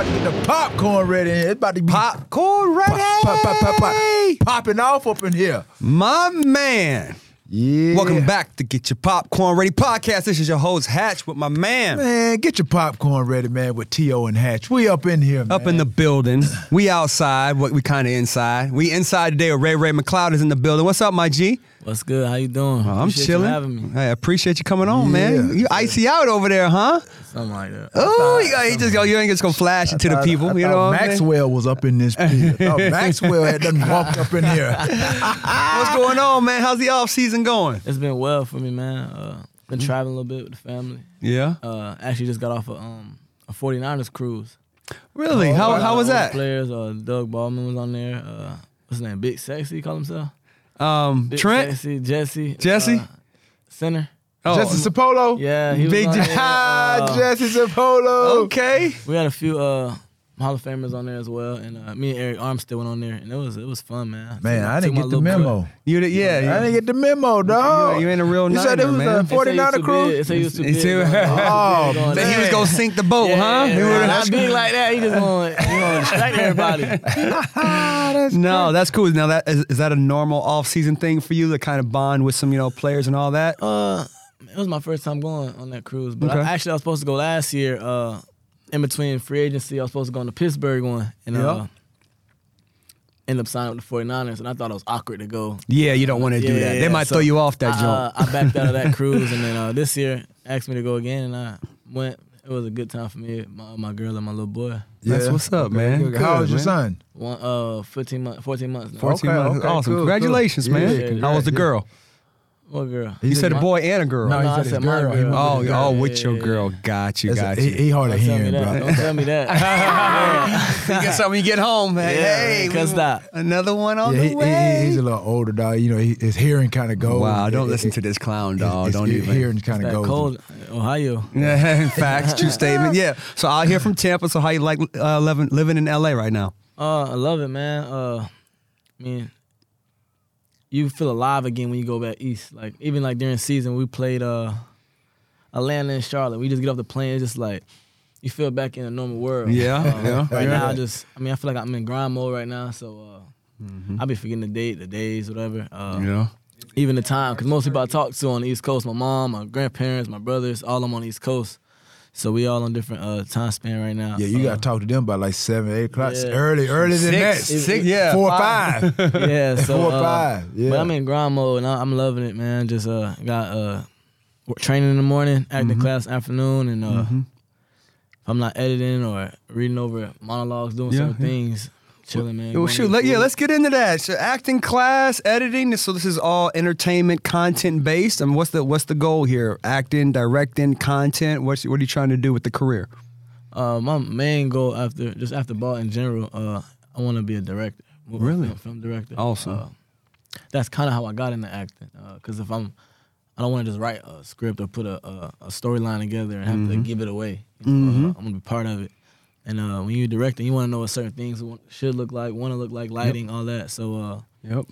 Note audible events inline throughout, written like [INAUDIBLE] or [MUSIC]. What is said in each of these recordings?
about to get the popcorn ready. It's about to be Popcorn ready. pop, pop, pop, pop, pop, popping off up in here. My man. Yeah. Welcome back to Get Your Popcorn Ready podcast. This is your host Hatch with my man. Man, get your popcorn ready, man, with T.O. and Hatch. We up in here, man. Up in the building. We outside, what we kind of inside. We inside today Ray Ray McCloud is in the building. What's up, my G? What's good? How you doing? I'm Appreciate you chilling. having me. Hey, I appreciate you coming on, man. You icy out over there, huh? Something like that. Oh, you, got- he just go. You ain't just gonna flash it to the people. I you know what I'm? Maxwell was up in this [LAUGHS] piece. Maxwell had done walked up in here. [LAUGHS] What's going on, man? How's the off season going? It's been well for me, man. Uh, been traveling a little bit with the family. Yeah. Uh, actually just got off a um a 49ers cruise. Really? how Uh, how was that? Players, uh, Doug Baldwin was on there. Uh, what's his name? Big Sexy, he call himself. Um, Big Trent. Sexy, Jesse. Jesse? uh, center. Oh, Jesse Sapolo. Yeah, he was Big on Je- there. Ah, Uh, [LAUGHS] Jesse Sapolo. Okay. We had a few uh Hall of Famers on there as well, and uh, me and Arik Armstead went on there, and it was it was fun, man. Man, Took- I took didn't get the memo. cut. You did, yeah. I didn't get the memo, dog. You ain't a real You said it was man. a They They say he was 49er too crew. big. They say he was too It's big. too- going- Oh, going man. That he was there. [LAUGHS] gonna sink the boat, Yeah, huh? yeah, He yeah. Not big like that. He just gonna, [LAUGHS] he distract everybody. [LAUGHS] no, that's cool. Now that is, is that a normal off-season thing for you to kind of bond with some, you know, players and all that? Uh, it was my first time going on that cruise, but Okay. I, actually I was supposed to go last year. Uh, in between free agency, I was supposed to go on the Pittsburgh one, and uh, Yeah. ended up signing with the 49ers, and I thought it was awkward to go. Yeah, you don't want to do Yeah, that. yeah, They might so throw you off that I, jump. uh, I backed out of that [LAUGHS] cruise, and then uh, this year asked me to go again, and I went. It was a good time for me, my, my girl and my little boy. That's what's up, man. good. How Good, old your son? One, uh, 15 months, 14 months now. 14 Okay, months. okay, awesome. cool, Congratulations, cool. man. Yeah, How was the yeah. girl? What girl? You said a boy and a girl. No, he No, said I his said my girl. He girl. went oh, with the oh, with your girl. Got you, That's- got he, you. he hard of Don't tell me hearing, that. bro. Don't tell me that. you get something you get home, man. Yeah, hey, cuss we- that. Another one on Yeah, he, the way. he, he's a little older, dog. You know, he, his hearing kind of goes. wow, don't It- listen it- to this clown, his- dog. his don't even. hearing kind of That goes. cold, Ohio. Yeah, [LAUGHS] [LAUGHS] in fact, true statement. Yeah. So out here from Tampa. So how you like uh, living living in LA right now? Uh, I love it, man. Uh, I mean, you feel alive again when you go back east. Like even like during season, we played uh, Atlanta and Charlotte. We just get off the plane, it's just like you feel back in a normal world. Yeah, Uh, yeah. Right Yeah. now, I just I mean, I feel like I'm in grind mode right now, so uh, I be forgetting the date, the days, whatever. Uh, Yeah. even the time, because most people I talk to on the East Coast, my mom, my grandparents, my brothers, all of them on the East Coast. So we all on different uh, time span right now. Yeah, you Uh, got to talk to them by like seven, eight o'clock. Yeah. Early, earlier than Six, that. six, yeah, four, five. five. [LAUGHS] yeah, so Four or uh, five, yeah. But I'm in grind mode and I- I'm loving it, man. Just uh got uh training in the morning, acting Mm-hmm. class afternoon, and uh if I'm not editing or reading over monologues, doing Yeah, certain yeah. things, chilling, man. Well, shoot, let, yeah, let's get into that. So, acting class, editing. So this is all entertainment content based. I mean, what's the what's the goal here? Acting, directing, content. What's what are you trying to do with the career? Uh, my main goal after just after ball in general, uh, I want to be a director. Really? film, film director. Awesome. Uh, that's kind of how I got into acting. Because if I'm, I don't want to just write a script or put a a, a storyline together and have Mm-hmm. to give it away. You know, uh, I'm gonna be part of it. And uh, when you're directing, you want to know what certain things should look like, want to look like, lighting, all that. So uh, Yep,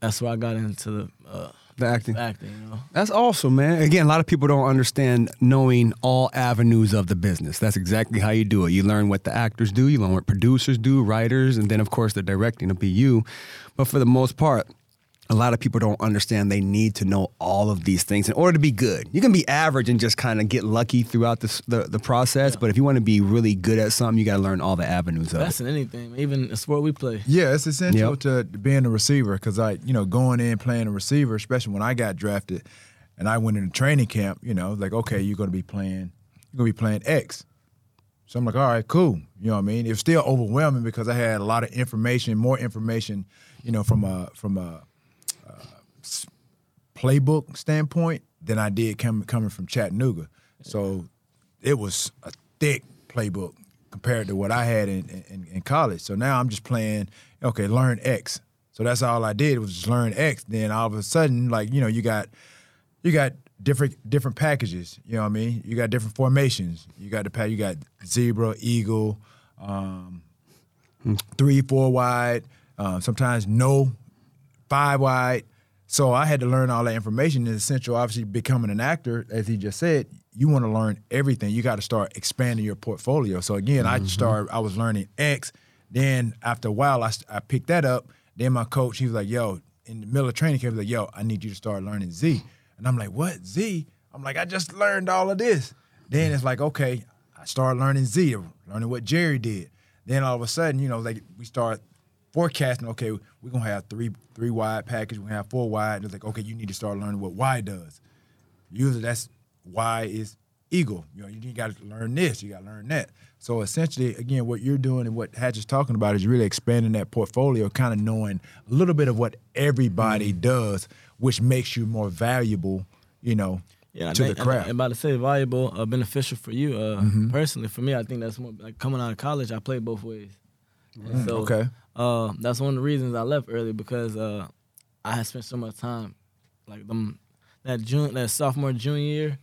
that's where I got into the uh, the acting. acting. You know. That's awesome, man. Again, a lot of people don't understand knowing all avenues of the business. That's exactly how you do it. You learn what the actors do, you learn what producers do, writers, and then of course the directing will be you. But for the most part, a lot of people don't understand they need to know all of these things in order to be good. You can be average and just kind of get lucky throughout the, the, the process, but if you want to be really good at something, you got to learn all the avenues of That's it. in anything, even the sport we play. Yeah, it's essential Yep. to being a receiver because I, you know, going in playing a receiver, especially when I got drafted and I went into training camp, you know, like okay, you're going to be playing, you're going to be playing X. So I'm like, all right, cool. You know what I mean? It was still overwhelming because I had a lot of information, more information, you know, from a from a uh, s- playbook standpoint than I did coming coming from Chattanooga. So it was a thick playbook compared to what I had in, in, in college. So now I'm just playing, okay, learn X. So that's all I did was just learn X. Then all of a sudden, like, you know, you got you got different different packages. You know what I mean? You got different formations. You got the pack. You got zebra, eagle, um, three, four wide. Uh, sometimes no, five wide. So I had to learn all that information. And essential, obviously, becoming an actor, as he just said, you want to learn everything. You got to start expanding your portfolio. So again, I mm-hmm. started. I was learning X. Then after a while, I, I picked that up. Then my coach, he was like, "Yo," in the middle of training camp, he was like, "Yo, I need you to start learning Z." And I'm like, "What Z?" I'm like, "I just learned all of this." Then it's like, okay, I started learning Z, learning what Jerry did. Then all of a sudden, you know, like we start forecasting. Okay, we're gonna have three three wide package. We're gonna have four wide. And it's like, okay, you need to start learning what Y does. Usually, that's Y is eagle. You know, you got to learn this. You got to learn that. So essentially, again, what you're doing and what Hatch is talking about is really expanding that portfolio, kind of knowing a little bit of what everybody does, which makes you more valuable. You know, Yeah, to think, the craft. I'm about to say valuable, uh, beneficial for you. Uh, Mm-hmm. Personally, for me, I think that's more like coming out of college. I played both ways. And so, okay. Uh, that's one of the reasons I left early because uh, I had spent so much time, like them, that June, that sophomore junior year,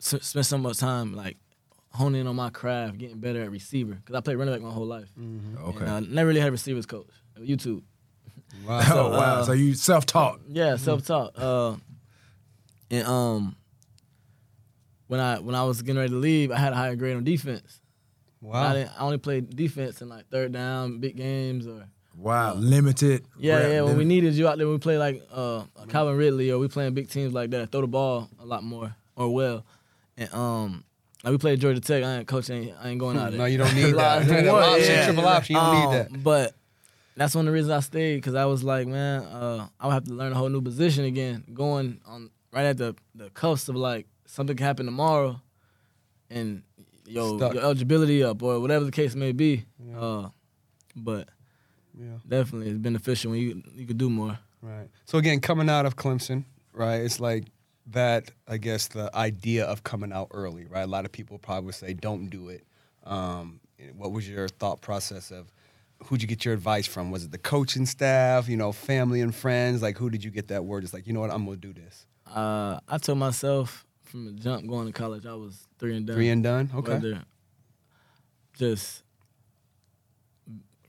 s- spent so much time like honing in on my craft, getting better at receiver because I played running back my whole life. Okay. And, uh, never really had a receivers coach. YouTube. Wow. [LAUGHS] oh wow! uh, so you self-taught. Yeah, self taught. Uh, and um, when I when I was getting ready to leave, I had a higher grade on defense. I, Wow. didn't, I only played defense in like third down, big games, or Wow, limited. yeah, rep yeah. When we needed you out there, we play like uh, Calvin Ridley, or we playing big teams like that. Throw the ball a lot more or well, and um. Like we played Georgia Tech. I ain't coaching. I ain't going out there. No, you don't need [LAUGHS] that. Like, Triple option, Yeah. triple option, you don't need that. Um, But that's one of the reasons I stayed because I was like, man, uh, I would have to learn a whole new position again, going on right at the the cusp of like something can happen tomorrow, and yo your eligibility up or whatever the case may be. Uh, but Yeah. definitely it's beneficial when you you could do more. Right. So again, coming out of Clemson, right? It's like that. I guess the idea of coming out early, right? A lot of people probably would say, "Don't do it." Um, what was your thought process of? Who'd you get your advice from? Was it the coaching staff? You know, family and friends? Like, who did you get that word? It's like, you know what? I'm gonna do this. Uh, I told myself from the jump going to college, I was three and done. Three and done. Okay. Whether just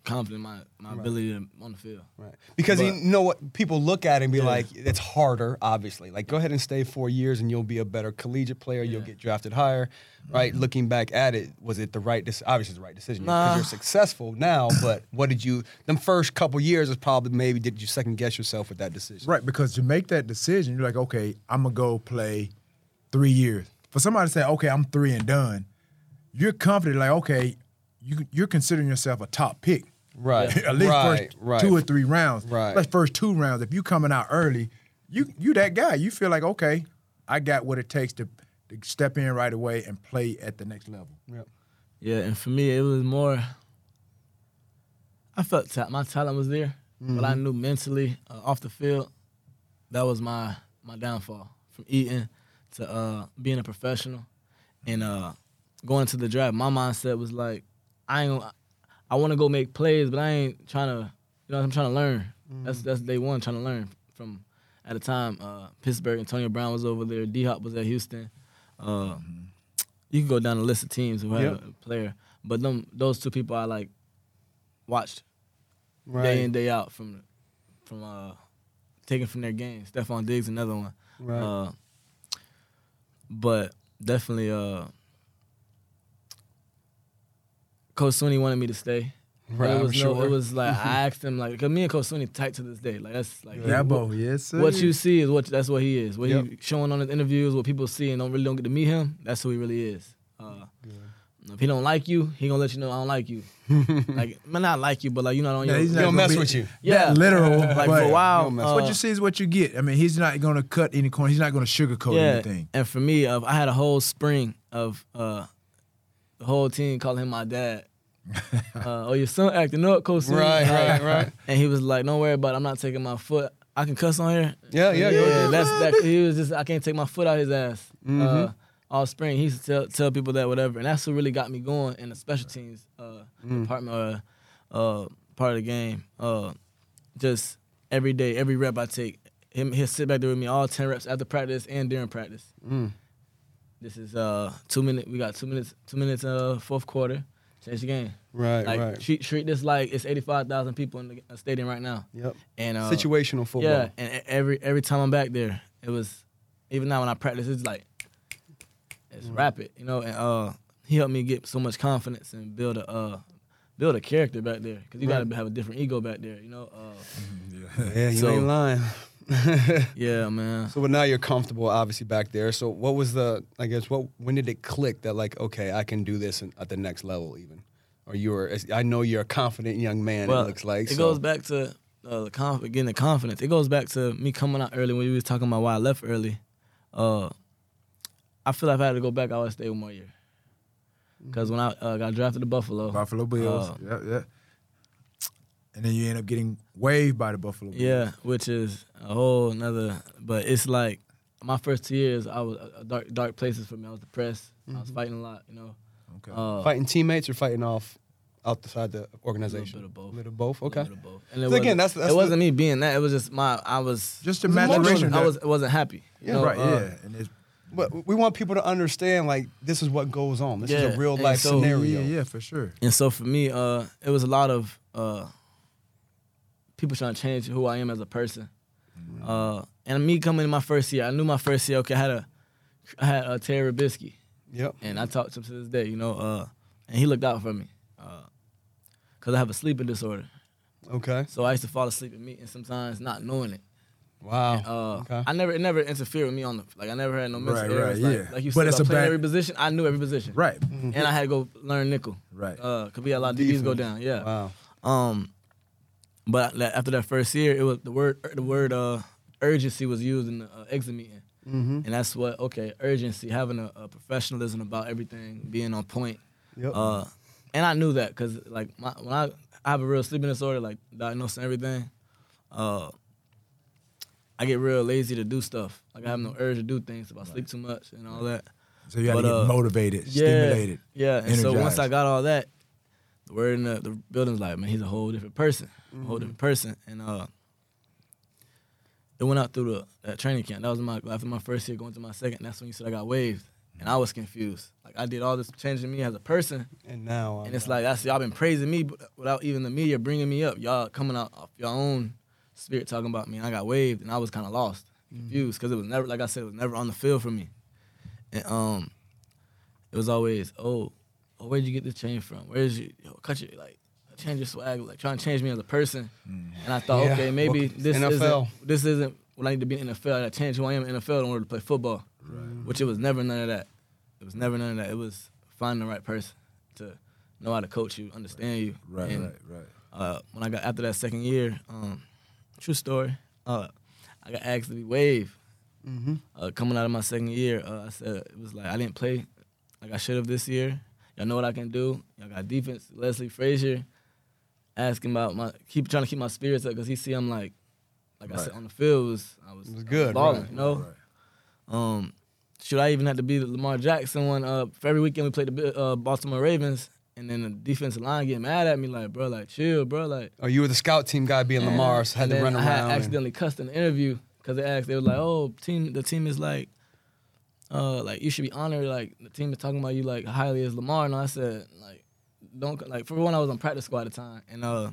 confident in my my Right. ability to, on the field. Right. Because you know what people look at it and be Yeah. like, it's harder, obviously. Like, go ahead and stay four years and you'll be a better collegiate player. You'll get drafted higher. Right. Mm-hmm. Looking back at it, was it the right decision? Obviously, the right decision because Nah. you're successful now. But what did you? Them first couple years is probably maybe did you second guess yourself with that decision? Right, because to make that decision, you're like, okay, I'm gonna go play three years. For somebody to say, okay, I'm three and done, you're confident, like, okay, you you're considering yourself a top pick. Right. [LAUGHS] At least right. first right. two or three rounds. Right. Like first two rounds. If you coming out early, you you that guy. You feel like, okay, I got what it takes to, to step in right away and play at the next level. Yep. Yeah, and for me, it was more. I felt ta- my talent was there, but I knew mentally uh, off the field, that was my my downfall. From eating to uh, being a professional, and uh, going to the draft, my mindset was like, I ain't. I want to go make plays, but I ain't trying to. You know, I'm trying to learn. That's that's day one, trying to learn from. At the time, uh, Pittsburgh, Antonio Brown was over there. D Hop was at Houston. Uh, you can go down the list of teams who had Yep. a player, but them those two people I like watched Right. day in day out from from uh taking from their games. Stefon Diggs, another one. Right. Uh, but definitely, uh, Coach Swinney wanted me to stay. Right, it was no, sure. it was like I [LAUGHS] asked him like, cause me and Coach Swinney tight to this day. Like that's like he- Dabo, yes, sir. what you see is what that's what he is. What Yep. he showing on his interviews, what people see and don't really don't get to meet him. That's who he really is. Uh, if he don't like you, he gonna let you know I don't like you. [LAUGHS] like, man, not like you, but like you know, I don't. Yeah, he's He not don't gonna mess be- with you. [LAUGHS] yeah, That literal, like but for a while. Uh, what you see is what you get. I mean, he's not going to cut any corner. He's not going to sugarcoat yeah, anything. and for me, uh, I had a whole spring of uh, the whole team calling him my dad. [LAUGHS] uh, oh, your son acting up, Coach. Right, Uh, right, right. And he was like, "Don't worry about it. I'm not taking my foot. I can cuss on here." Yeah, yeah, go yeah. ahead. That's that. He was just. I can't take my foot out his ass. Mm-hmm. All spring, he used to tell tell people that whatever, and that's what really got me going in the special teams uh, Mm. department, uh, uh, part of the game. Uh, just every day, every rep I take, him he'll sit back there with me all ten reps after practice and during practice. Mm. This is uh two minutes. We got two minutes. Two minutes. Uh, fourth quarter. Change the game. Right, Like right. treat treat this like it's eighty five thousand people in the uh, stadium right now. Yep. And uh, Situational football. Yeah, and every every time I'm back there, it was even now when I practice, it's like it's rapid, you know. And uh, he helped me get so much confidence and build a uh, build a character back there because you got to have a different ego back there, you know. Uh, Yeah, you So- ain't lying. [LAUGHS] [LAUGHS] yeah, man. So, but now you're comfortable, obviously, back there. So, what was the? I guess what? When did it click that like, okay, I can do this in- at the next level, even? Or you were? I know you're a confident young man. Well, it looks like. it so- goes back to uh, the conf- getting the confidence. It goes back to me coming out early when we was talking about why I left early. Uh, I feel like if I had to go back, I would stay one more year. Because when I uh, got drafted to Buffalo, Buffalo Bills. Uh, yeah, yeah. And then you end up getting waived by the Buffalo Bills. Yeah, which is a whole another. But it's like my first two years, I was uh, dark dark places for me. I was depressed. I was fighting a lot, you know. Okay. Uh, fighting teammates or fighting off outside the organization. a little bit of both. A little both. A Okay. little bit of both. And it So again, that's- that's it wasn't me being that. It was just my. I was Just the It's emotional. maturation. I that- was wasn't happy. you Yeah, know, right. uh, yeah, and it's But we want people to understand like this is what goes on. This is a real life so- scenario. yeah, yeah, for sure. And so for me, uh, it was a lot of uh, people trying to change who I am as a person. Uh, and me coming in my first year, I knew my first year. Okay, I had a, I had a Terry Rabisky, Yep. and I talked to him to this day. You know, uh, and he looked out for me, uh, cause I have a sleeping disorder. Okay. So I used to fall asleep in meetings sometimes, not knowing it. Wow. Uh, okay. I never, it never interfered with me on the, like I never had no mental Right, errors. right, like, yeah. like you But said, it's I a played bad- every position. I knew every position. Right. And I had to go learn nickel. Right. Uh, could be a lot of DBs go down. Yeah. Wow. Um, but that- after that first year, it was the word the word uh, urgency was used in the uh, exit meeting, Mm-hmm. and that's what okay urgency, having a, a professionalism about everything, being on point. Yep. Uh, and I knew that because like my, when I, I have a real sleeping disorder, like diagnosed and everything, uh, I get real lazy to do stuff. Like I have no urge to do things if I sleep too much and all that. So you got to get uh, motivated, Yeah, stimulated. Yeah, and so once. I got all that, the word in the, the building's like, man, he's a whole different person, a whole different person, and uh, it went out through the that training camp. That was my after my first year, going to my second. That's when you said I got waived, and I was confused. Like I did all this changing me as a person, And now. and it's like that's y'all been praising me without even the media bringing me up. Y'all coming out off your own spirit talking about me, and I got waived, and I was kind of lost, confused because it was never like I said, it was never on the field for me, and um, it was always oh, oh where'd you get this chain from? Where's you yo, cut your like change your swag, like trying to change me as a person, and I thought Yeah, okay maybe well, this NFL. isn't this isn't what I need to be in the NFL. I change who I am in the NFL in order to play football, which it was never none of that. It was never none of that. It was finding the right person to know how to coach you, understand you. Right, And, right, right. Uh, when I got after that second year, um, true story. Uh, I got asked to be waived. Mm-hmm. Uh, coming out of my second year, uh, I said it was like I didn't play like I should have this year. Y'all know what I can do. Y'all got defense. Leslie Frazier asking about my keep trying to keep my spirits up because he see I'm like like I said on the field was I was, It was I good, balling, right, you know. Right. Um, should I even have to be the Lamar Jackson one? Uh, for every weekend we played the uh, Baltimore Ravens, and then the defensive line get mad at me like, bro, like chill, bro, like. Oh, you were the scout team guy being Lamar, so had to then run I around. had and- accidentally cussed in the interview because they asked, they were like, oh, team, the team is like, uh, like you should be honored, like the team is talking about you like highly as Lamar, and I said like, don't like for one, I was on practice squad at the time, and uh,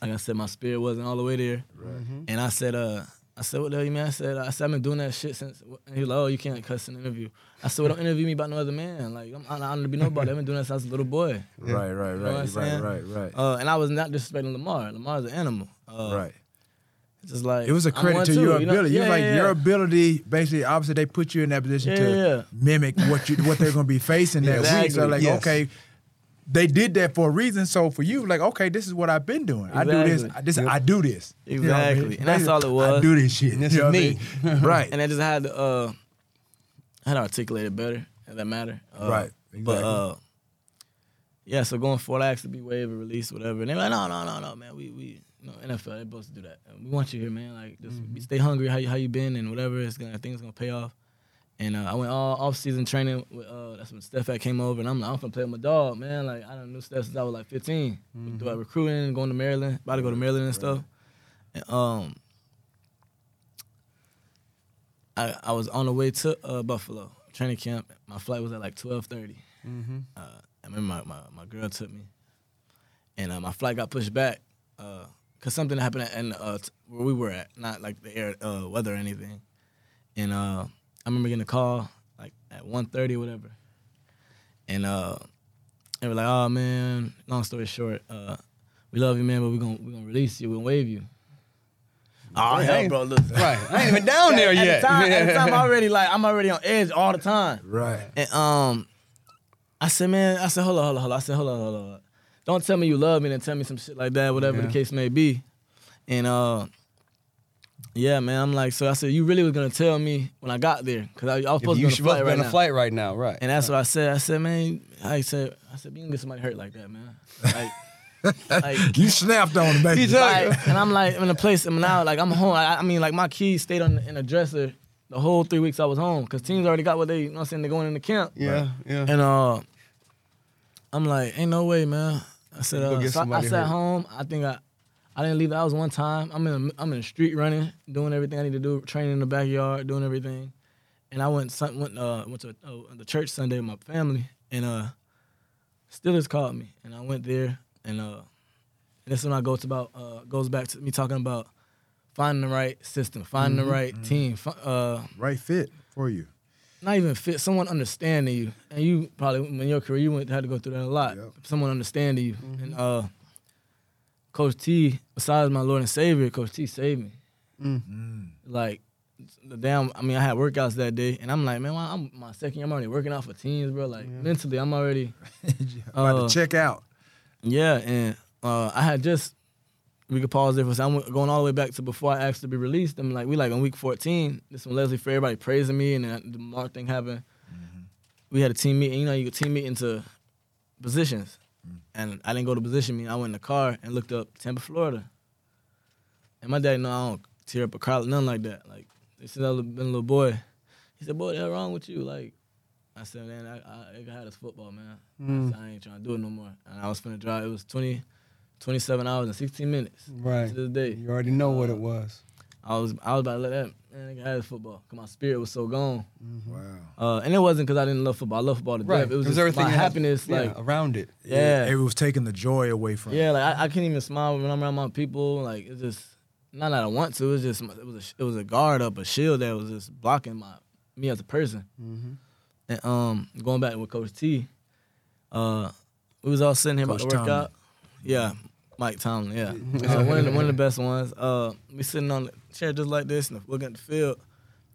like I said, my spirit wasn't all the way there. Mhm. And I said, uh, I said, what the hell you mean? I said, I said, I've been doing that shit since. And he was like, oh, you can't cuss in an interview. I said, well, don't interview me about no other man. Like, I'm, I'm honored to be nobody. I've been doing that since I was a little boy. Right, right, know what I'm right, saying? right, right, right. Uh, and I was not disrespecting Lamar. Lamar's an animal. Uh, right. It's just like It was a I'm credit one to too, your you know? ability. Yeah, You're like yeah, your ability. Basically, obviously, they put you in that position Yeah, to yeah. mimic what you what they're going to be facing that week. So, like, yes. okay, they did that for a reason. So for you, like, okay, this is what I've been doing. I do this. I, this I do this. You know I mean? Exactly. And that's all it was. I do this shit. And this You is I mean? [LAUGHS] right. And I just had to, uh, I had to articulate it better. If that matter. Uh, Right, But exactly. uh, yeah. So going forward, I asked to be waived or released, whatever. And they're like, no, no, no, no, man. We we you know NFL they're supposed to do that. And we want you here, man. Like just Mm-hmm. stay hungry. How you how you been and whatever. It's gonna I think it's gonna pay off. And uh, I went all off season training. With, uh, that's when Steph had came over, and I'm like, I'm gonna play with my dog, man. Like I done knew Steph since I was like 15. Mm-hmm. Do I recruiting, going to Maryland, about to go to Maryland and stuff. And, um, I I was on the way to uh, Buffalo training camp. My flight was at like 12:30. Mhm. Uh, I remember my, my, my girl took me, and uh, my flight got pushed back because something happened at, in uh, t- where we were at, not like the air uh, weather or anything. And uh, I remember getting a call, like at 1.30 or whatever. And uh, they were like, "Oh man, long story short, uh, we love you, man, but we're gonna we're gonna release you, we're gonna waive you." Oh hell, ain't- bro, listen. [LAUGHS] Right. I ain't even [LAUGHS] down there at yet. The time, at the [LAUGHS] time, I'm already like I'm already on edge all the time. Right. And um, I said, man, I said, hold on, hold on, hold on. I said, hold on, hold on. Hold on. Don't tell me you love me and tell me some shit like that, whatever Yeah. the case may be. And uh, yeah, man, I'm like, so I said, you really was gonna tell me when I got there, cause I, I was If supposed you to should be both on a flight be right on a now. flight right now, right? And that's what I said. I said, man, I said, I said, you can get somebody hurt like that, man. Like, [LAUGHS] like You snapped on him, baby. He took- like, [LAUGHS] and I'm like in a place. I'm now like I'm home. I, I mean, like my keys stayed on in a dresser the whole three weeks I was home because teams already got what they. You know what I'm saying? They're going into camp. yeah, yeah. And uh, I'm like, ain't no way, man. I said, uh, so I, I sat hurt. home. I think I, I didn't leave the house one time. I'm in, I'm in the street running, doing everything I need to do, training in the backyard, doing everything. And I went, went, uh, went to uh, the church Sunday with my family, and uh, Steelers called me, and I went there, and uh, and this when I go to about uh, goes back to me talking about finding the right system, finding Mm-hmm, the right team, uh, right fit for you. not even fit, someone understanding you. And you probably in your career you went had to go through that a lot. Yep. Someone understanding you. Mm-hmm. And uh Coach T, besides my Lord and Savior, Coach T saved me. Mm. Like the damn I mean I had workouts that day and I'm like, man, well, I'm my second year, I'm already working out for teams, bro. Like mentally I'm already [LAUGHS] About Uh, to check out. Yeah, and uh I had just we could pause there for a second. I'm going all the way back to before I asked to be released. I'm like, we like on week 14. This one Leslie for everybody praising me and then the Mark thing happened. We had a team meeting. You know, you could team meet into positions, and I didn't go to position meeting. I went in the car and looked up Tampa, Florida. And my dad, know I don't tear up a crowd, or nothing like that. Like since I was been a little boy, he said, "Boy, the hell wrong with you?" Like I said, "Man, I, I, I had us football, man. I, mm. said, I ain't trying to do it no more." And I was finna drive. It was 20, 27 hours and sixteen minutes. Right. To this day, You already know what it was. I was I was about to let that man nigga had his football. Cause my spirit was so gone. Wow. Uh, and it wasn't because I didn't love football. I love football to Right. death. It was just everything my has- happiness. yeah, Like around it. yeah, It was taking the joy away from yeah. Like I, I can't even smile when I'm around my people. Like it's just not that I want to. It's just it was a, it was a guard up, a shield that was just blocking my me as a person. Mm-hmm. And um, going back with Coach T, uh, we was all sitting here about Coach to work out. Yeah, Mike Tomlin. Yeah, [LAUGHS] uh, one of the one of the best ones. Uh, we sitting on the chair just like this and looking at the field,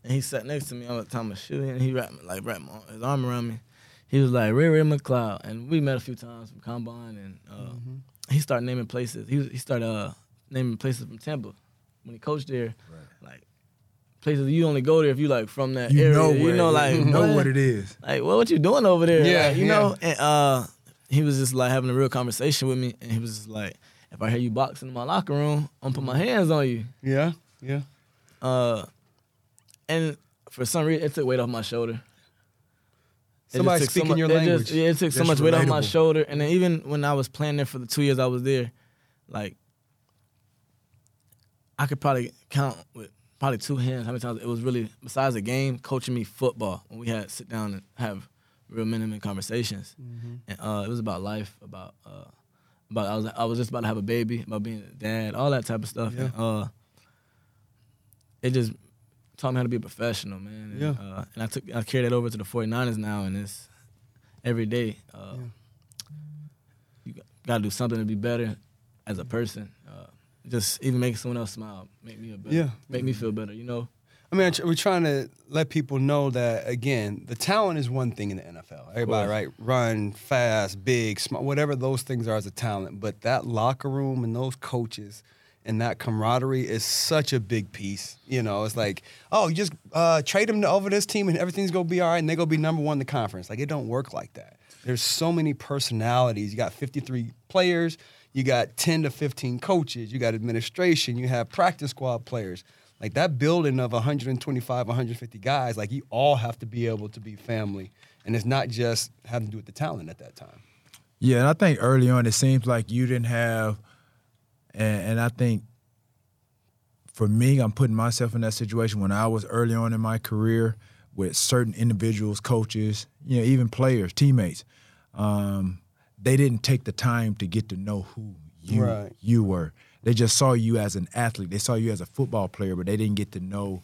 and he sat next to me. I was telling him to shoot, and he wrapped me, like wrapped my, his arm around me. He was like Ray Ray McCloud, and we met a few times from combine, and uh, he started naming places. He was, he started uh, naming places from Tampa when he coached there, like places you only go there if you like from that You area. know you know, like you know what? what it is. like, well, what you doing over there? Yeah, Like, you yeah. know. And uh, he was just like having a real conversation with me, and he was just like, if I hear you boxing in my locker room, I'm gonna put my hands on you. Yeah, yeah. Uh, and for some reason, it took weight off my shoulder. It Somebody took so speaking much- your it just- language. yeah, it took so much weight off my shoulder, and then even when I was playing there for the two years I was there, like I could probably count with probably two hands how many times it was really besides the game coaching me football when we had to sit down and have real minimum conversations, and uh, it was about life, about uh, about I was I was just about to have a baby, about being a dad, all that type of stuff. Yeah. And, uh, it just taught me how to be a professional, man. And, Yeah. uh, and I took I carried that over to the 49ers now, and it's every day. Uh, You got to do something to be better as a person. Uh, just even make someone else smile, make me a better, Yeah. make me feel better. You know. I mean, we're trying to let people know that again, the talent is one thing in the NFL. Everybody, right? Run fast, big, small, whatever those things are as a talent. But that locker room and those coaches and that camaraderie is such a big piece. You know, it's like, oh, you just uh, trade them over this team and everything's gonna be all right, and they're gonna be number one in the conference. Like it don't work like that. There's so many personalities. You got 53 players. You got 10 to 15 coaches. You got administration. You have practice squad players. Like that building of 125, 150 guys, like you all have to be able to be family. And it's not just having to do with the talent at that time. Yeah, and I think early on it seems like you didn't have, and, and I think for me, I'm putting myself in that situation when I was early on in my career with certain individuals, coaches, you know, even players, teammates. Um, they didn't take the time to get to know who you Right. you were. They just saw you as an athlete. They saw you as a football player, but they didn't get to know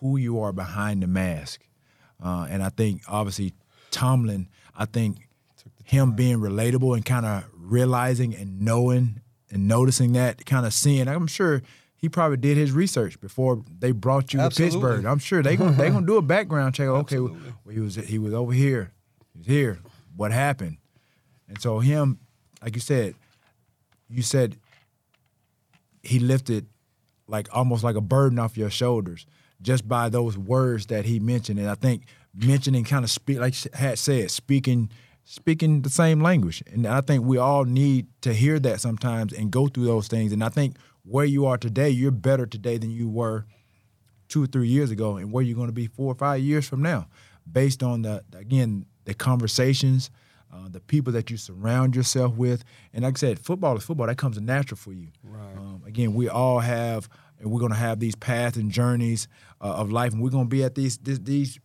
who you are behind the mask. Uh, and I think obviously Tomlin, I think him being relatable and kind of realizing and knowing and noticing that, kind of seeing. I'm sure he probably did his research before they brought you Absolutely. to Pittsburgh. I'm sure they gonna they gonna do a background check. Okay, well, he was he was over here, he was here. What happened? And so him, like you said, you said he lifted like almost like a burden off your shoulders just by those words that he mentioned. And I think mentioning kind of speak like had said, speaking speaking the same language. And I think we all need to hear that sometimes and go through those things. And I think where you are today, you're better today than you were two or three years ago, and where you're going to be four or five years from now, based on the again the conversations, uh, the people that you surround yourself with, and like I said, football is football. That comes natural for you. Right. Um, again, we all have, and we're going to have these paths and journeys uh, of life, and we're going to be at these these, these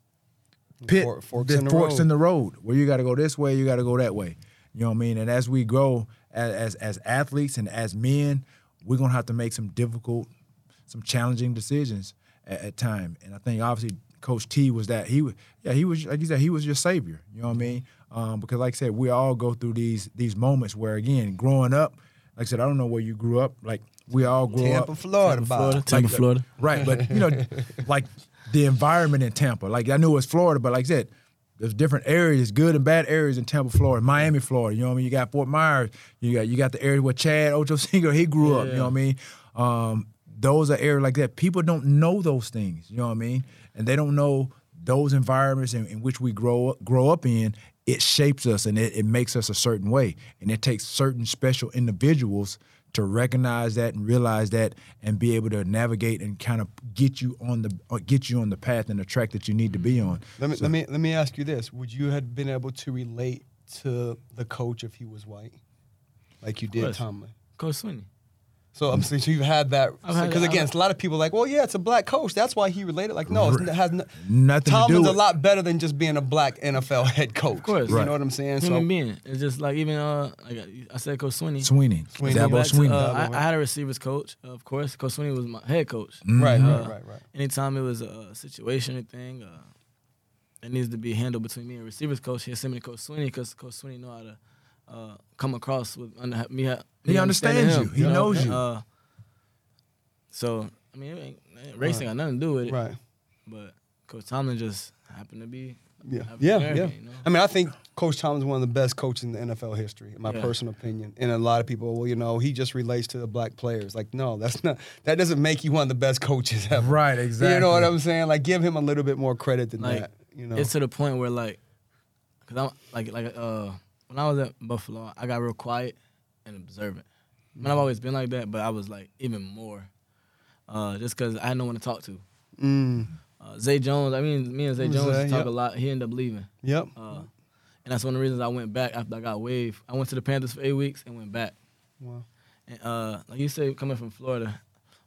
pit For- forks the in the forks road. in the road where you got to go this way, you got to go that way. You know what I mean? And as we grow as, as as athletes and as men, we're gonna have to make some difficult, some challenging decisions at, at time. And I think obviously Coach T was that he was yeah he was like you said he was your savior. You know what I mean? Um, because like I said, we all go through these these moments where again growing up, like I said, I don't know where you grew up. Like we all grew Tampa, up. Florida, Tampa, Bob. Florida. Tampa, Florida. Right, but you know, [LAUGHS] like the environment in Tampa. Like I knew it was Florida, but like I said, there's different areas, good and bad areas in Tampa, Florida, Miami, Florida. You know what I mean? You got Fort Myers. You got you got the area where Chad Ochocinco [LAUGHS] he grew up. You know what I mean? Um, those are areas like that. People don't know those things. You know what I mean? And they don't know those environments in, in which we grow up, grow up in. It shapes us and it, it makes us a certain way. And it takes certain special individuals to recognize that and realize that and be able to navigate and kind of get you on the uh, get you on the path and the track that you need to be on. Let me So- let me let me ask you this: Would you have been able to relate to the coach if he was white, like you did course. Tomlin? Coach Swinney. So I'm saying so you've had that I've because again, it's a lot of people like, well, yeah, it's a black coach. That's why he related. Like, no, it's, it has no, Nothing to do Tomlin's a lot better than just being a black NFL [LAUGHS] head coach. Of course. you Right. know what I'm saying. Human So being. It's just like even uh like I said, Coach Swinney. Swinney, Swinney. Dabo Swinney. uh, I, I had a receivers coach, of course. Coach Swinney was my head coach. right, Uh, right, right, right. Anytime it was a situation or thing uh, that needs to be handled between me and receivers coach, he'll send me to Coach Swinney because Coach Swinney know how to uh, come across with under, me. ha- He me understanding understands you. him, He knows you. Uh, so I mean, it ain't, race ain't got nothing to do with it. Right. But Coach Tomlin just happened to be Yeah, yeah, American, yeah. you know? I mean, I think Coach Tomlin's one of the best coaches in the NFL history, in my Yeah. personal opinion. And a lot of people, well, you know, he just relates to the black players. Like, no, that's not. That doesn't make you one of the best coaches ever. Right, exactly. [LAUGHS] You know what I'm saying? Like, give him a little bit more credit than Like, that. You know, It's to the point where like, cause I'm like like uh when I was at Buffalo, I got real quiet and observant. I mean, I've always been like that, but I was like even more, uh, just cause I had no one to talk to. mm, Uh, Zay Jones, I mean, me and Zay Jones Zay, talk yep. a lot. He ended up leaving, yep. uh, and that's one of the reasons I went back after I got waived. I went to the Panthers for eight weeks and went back. Wow. And uh, like you say, coming from Florida,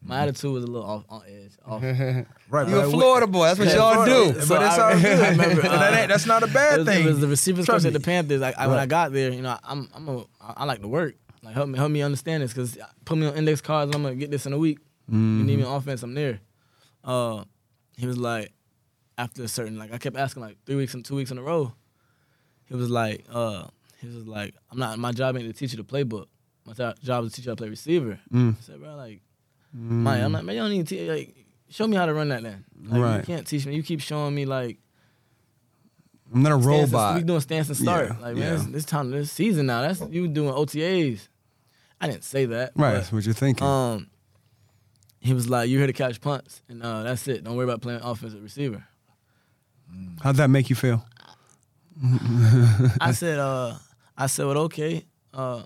my attitude was a little off on edge. Off. [LAUGHS] Right, You a Florida boy. That's what Yeah, y'all Florida. do. So but it's I- all good. [LAUGHS] Remember, So that ain't, that's not a bad it was, thing. It was the receivers Trust coach at the Panthers. Like I, when I got there, you know, I'm I'm a I I like to work. Like help me help me understand this because put me on index cards. I'm gonna get this in a week. You need me on offense. I'm there. Uh, he was like, after a certain like I kept asking like three weeks and two weeks in a row. He was like, uh, he was like, I'm not. My job ain't to teach you the playbook. My job is to teach you how to play receiver. Mm. I said, bro, like, man, I'm like, man, you don't need to te- like. Show me how to run that then. Like, You can't teach me. You keep showing me like I'm not a robot. we doing stance and start. Yeah, Like man, yeah. this, this time this season now. That's you doing OTAs. I didn't say that. Right. but, That's what you're thinking. um, he was like, "You're here to catch punts, and uh, that's it. Don't worry about playing offensive receiver." How'd that make you feel? I said, uh, I said, well, okay. Uh,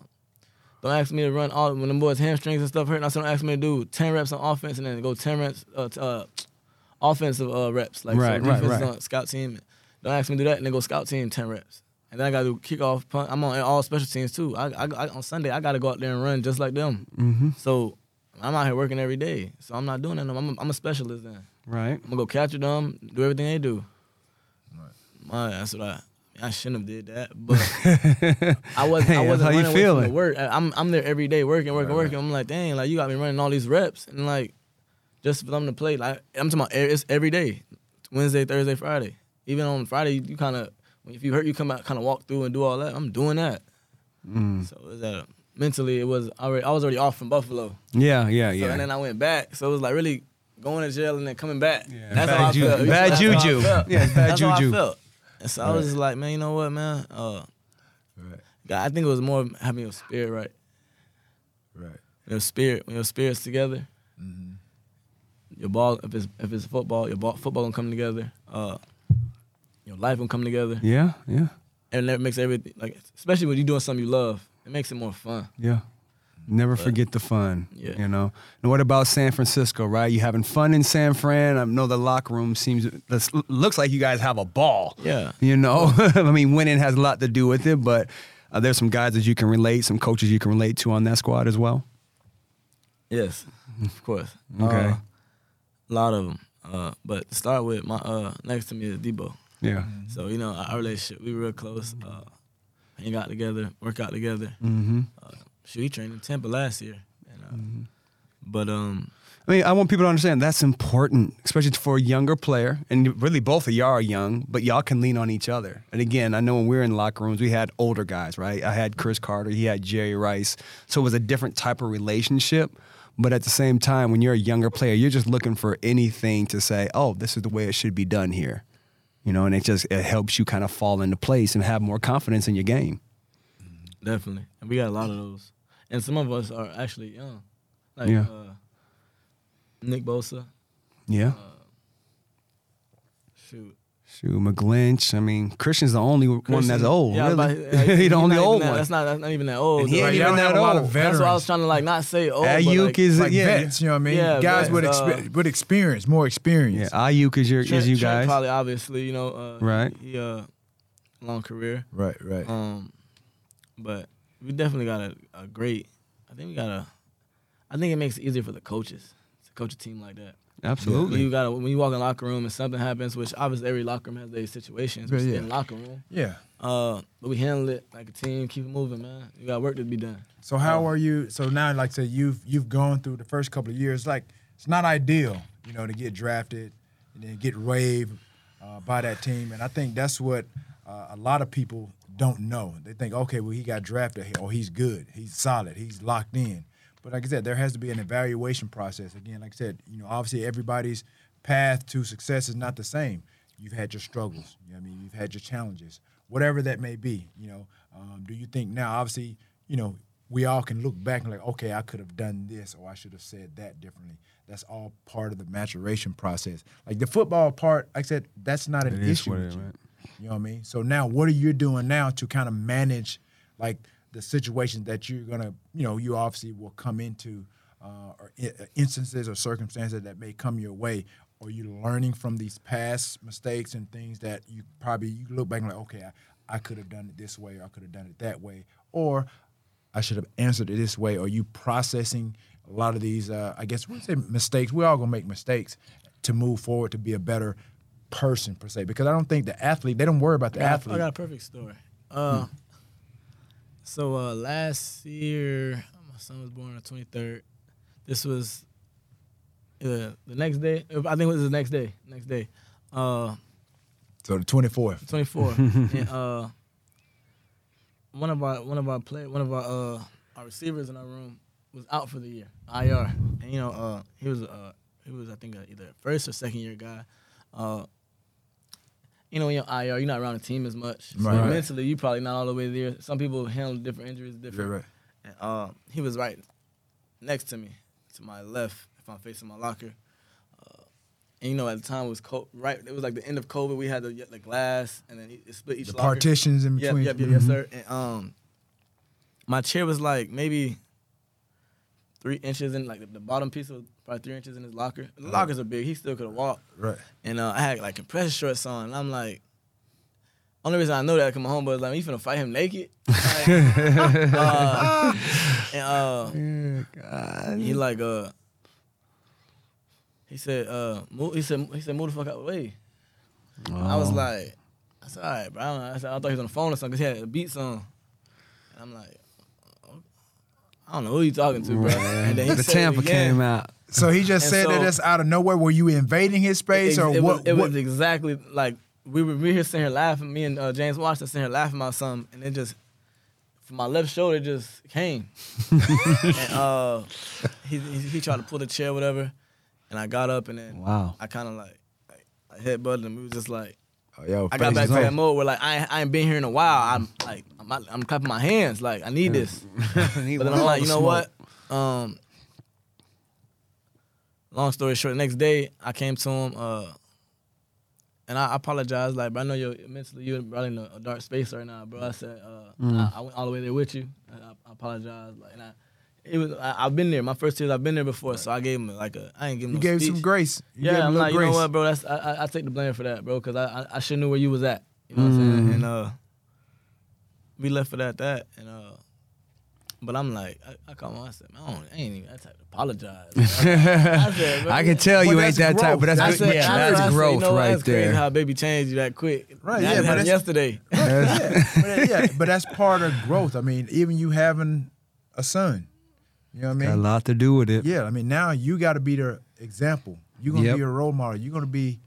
don't ask me to run all when the boys hamstrings and stuff hurt. I said, don't ask me to do ten reps on offense and then go ten reps, uh, t- uh [TSK] offensive uh, reps. Like Right, so right, defense is right. on scout team. Don't ask me to do that and then go scout team ten reps. And then I got to do kickoff punt. I'm on all special teams too. I, I, I on Sunday I got to go out there and run just like them. Mm-hmm. So I'm out here working every day. So I'm not doing that. No, I'm a, I'm a specialist then. Right. I'm gonna go capture them, do everything they do. Right. My, that's what I. I shouldn't have did that, [LAUGHS] but I wasn't. Hey, I wasn't how you running away from feeling. the work. I'm I'm there every day working, working, Right, working. I'm like, dang, like you got me running all these reps, and like just for them to play, like I'm talking about it's every day, Wednesday, Thursday, Friday. even on Friday, you kind of if you hurt, you come out, kind of walk through and do all that. I'm doing that. Mm. So it was that mentally, it was already I was already off from Buffalo. Yeah, yeah, So, yeah. and then I went back. So it was like really going to jail and then coming back. Yeah. That's Bad how I ju- felt. bad That's how I juju. felt. Yeah, bad That's how juju. I felt. And so I was just like, man, you know what, man? Uh, Right. God, I think it was more having your spirit right. Right. Your spirit, when your spirits together, Mm-hmm. your ball. If it's if it's football, your ball, football gonna come together. Uh, your life gonna come together, yeah, yeah, and that makes everything like, especially when you're doing something you love, it makes it more fun. yeah. Never forget the fun. Yeah. You know. And what about San Francisco? Right? You having fun in San Fran? I know the locker room seems looks like you guys have a ball. Yeah. You know. [LAUGHS] I mean, winning has a lot to do with it, but uh, there's some guys that you can relate, some coaches you can relate to on that squad as well. Yes, of course. [LAUGHS] Okay. Uh, a lot of them. Uh, but to start with, my uh, next to me is Deebo. Yeah. So you know our relationship, we real close. Uh, hang out together, work out together. Mm-hmm. Uh, shoot, he trained in Tampa last year. And, uh, But um, I mean, I want people to understand that's important, especially for a younger player. And really, both of y'all are young, but y'all can lean on each other. And again, I know when we were in locker rooms, we had older guys, right? I had Cris Carter, he had Jerry Rice. So it was a different type of relationship. But at the same time, when you're a younger player, you're just looking for anything to say, oh, this is the way it should be done here. You know, and it just it helps you kind of fall into place and have more confidence in your game. definitely, and we got a lot of those. And some of us are actually young, like Yeah. uh, Nick Bosa. Yeah. Shoot, Shoot, McGlinch. I mean, Christian's the only one that's old. Yeah, really. about [LAUGHS] to- He's he's the only old that- one. That's not that's not even that old. And he ain't Right, even that have a lot of old. That's why I was trying to like not say old. but, Aiyuk like, is Like yeah. vets, you know what I mean? Yeah, guys with vets, uh, with experience, more experience. Yeah, Aiyuk is your Trent, is you Trent guys. probably obviously you know uh, Right. He, uh, long career. Right, right. Um, but we definitely got a, a great. I think we got a. I think it makes it easier for the coaches to coach a team like that. When Absolutely. you got when you walk in the locker room and something happens, which obviously every locker room has their situations, Yeah, which yeah. in the locker room. yeah. Uh, but we handle it like a team, keep it moving, man. You got work to be done. So how are you? So now, like I said, you've you've gone through the first couple of years. Like it's not ideal, you know, to get drafted and then get waived uh, by that team. And I think that's what uh, a lot of people don't know. They think, okay, well, he got drafted, or he's good, he's solid, he's locked in. But like I said, there has to be an evaluation process. Again, like I said, you know, obviously everybody's path to success is not the same. You've had your struggles. You know what I mean? You've had your challenges, whatever that may be. You know, um, do you think now? Obviously, you know, we all can look back and like, okay, I could have done this or I should have said that differently. That's all part of the maturation process. Like the football part, like I said, that's not an issue is, you. right? You know what I mean? So now, what are you doing now to kind of manage, like the situations that you're gonna, you know, you obviously will come into, uh, or i- instances or circumstances that may come your way. Are you learning from these past mistakes and things that you probably you look back and like, okay, I, I could have done it this way, or I could have done it that way, or I should have answered it this way. Are you processing a lot of these? Uh, I guess we say mistakes. We're all gonna make mistakes to move forward to be a better person per se. Because I don't think the athlete they don't worry about the I got, athlete. I got a perfect story. Uh, so uh, last year, my son was born on the twenty third. This was uh, the next day. I think it was the next day. Next day, uh, so the twenty fourth. twenty four. [LAUGHS] and uh, one of our one of our play one of our uh, our receivers in our room was out for the year, IR, and you know uh, he was uh, he was I think uh, either first or second year guy. You know, when you're IR, you're not around the team as much. So Right. mentally, you probably not all the way there. Some people handle different injuries different. right. And, uh, he was right next to me, to my left, if I'm facing my locker. Uh, and you know, at the time it was cold, right. It was like the end of COVID. We had the, the glass, and then it split each The locker. partitions in between. yep, yep, yes, Mhm. sir. And um, my chair was like maybe three inches in, like the, the bottom piece was probably three inches in his locker. The lockers are big. He still could have walked. Right. And uh, I had like compression shorts on, and I'm like, only reason I know that because my homeboy was like, "You finna fight him naked?" [LAUGHS] Like, uh, and uh, he like uh, he said uh, move, he said he said move the fuck out of the way. I was like, I said, all right, bro. I, don't know. I, said, I thought he was on the phone or something because he had beats on. And I'm like, "Oh, I don't know who you talking to, bro. [LAUGHS] And then he the Tampa came out. So he just And said that so- that's out of nowhere. Were you invading his space It, or it what? Was, it what- was exactly like we were we here sitting here laughing. Me and uh, James Washington sitting here laughing about something, and it just from my left shoulder just came. [LAUGHS] and uh, he, he he tried to pull the chair, whatever, and I got up and then Wow. I kind of like, like I headbutted him. It was just like Oh, yo, I got back to that mode where like I ain't, I ain't been here in a while. I'm like I'm, I'm clapping my hands like I need this. [LAUGHS] But then I'm like, you know what? Um, long story short, the next day I came to him, uh, and I, I apologized. Like, bro, I know you're mentally you're probably in a, a dark space right now, bro. I said uh, I, I went all the way there with you. And I, I apologize. Like, and I, it was I, I've been there. My first years I've been there before, so I gave him like a I ain't give him You no gave speech. some grace. You Yeah, I'm like, little you know what, bro? That's I, I, take the blame for that, bro, because I, I I should knew where you was at. You know what I'm saying? And uh, we left it at that. And uh, but I'm like, I, I call him. I I, don't, I ain't even that type to apologize. [LAUGHS] I said, I can tell you ain't that's that type, but that's That's said, good. yeah, I that's said, growth you know, right that's crazy there. how baby changed you that quick. Right, That yeah, but happened it's- yesterday. [LAUGHS] yeah, but, yeah, but that's part of growth. I mean, even you having a son, you know what I Got a lot to do with it. Yeah, I mean, now you got to be the example. You're gonna Yep. be a role model. You're gonna be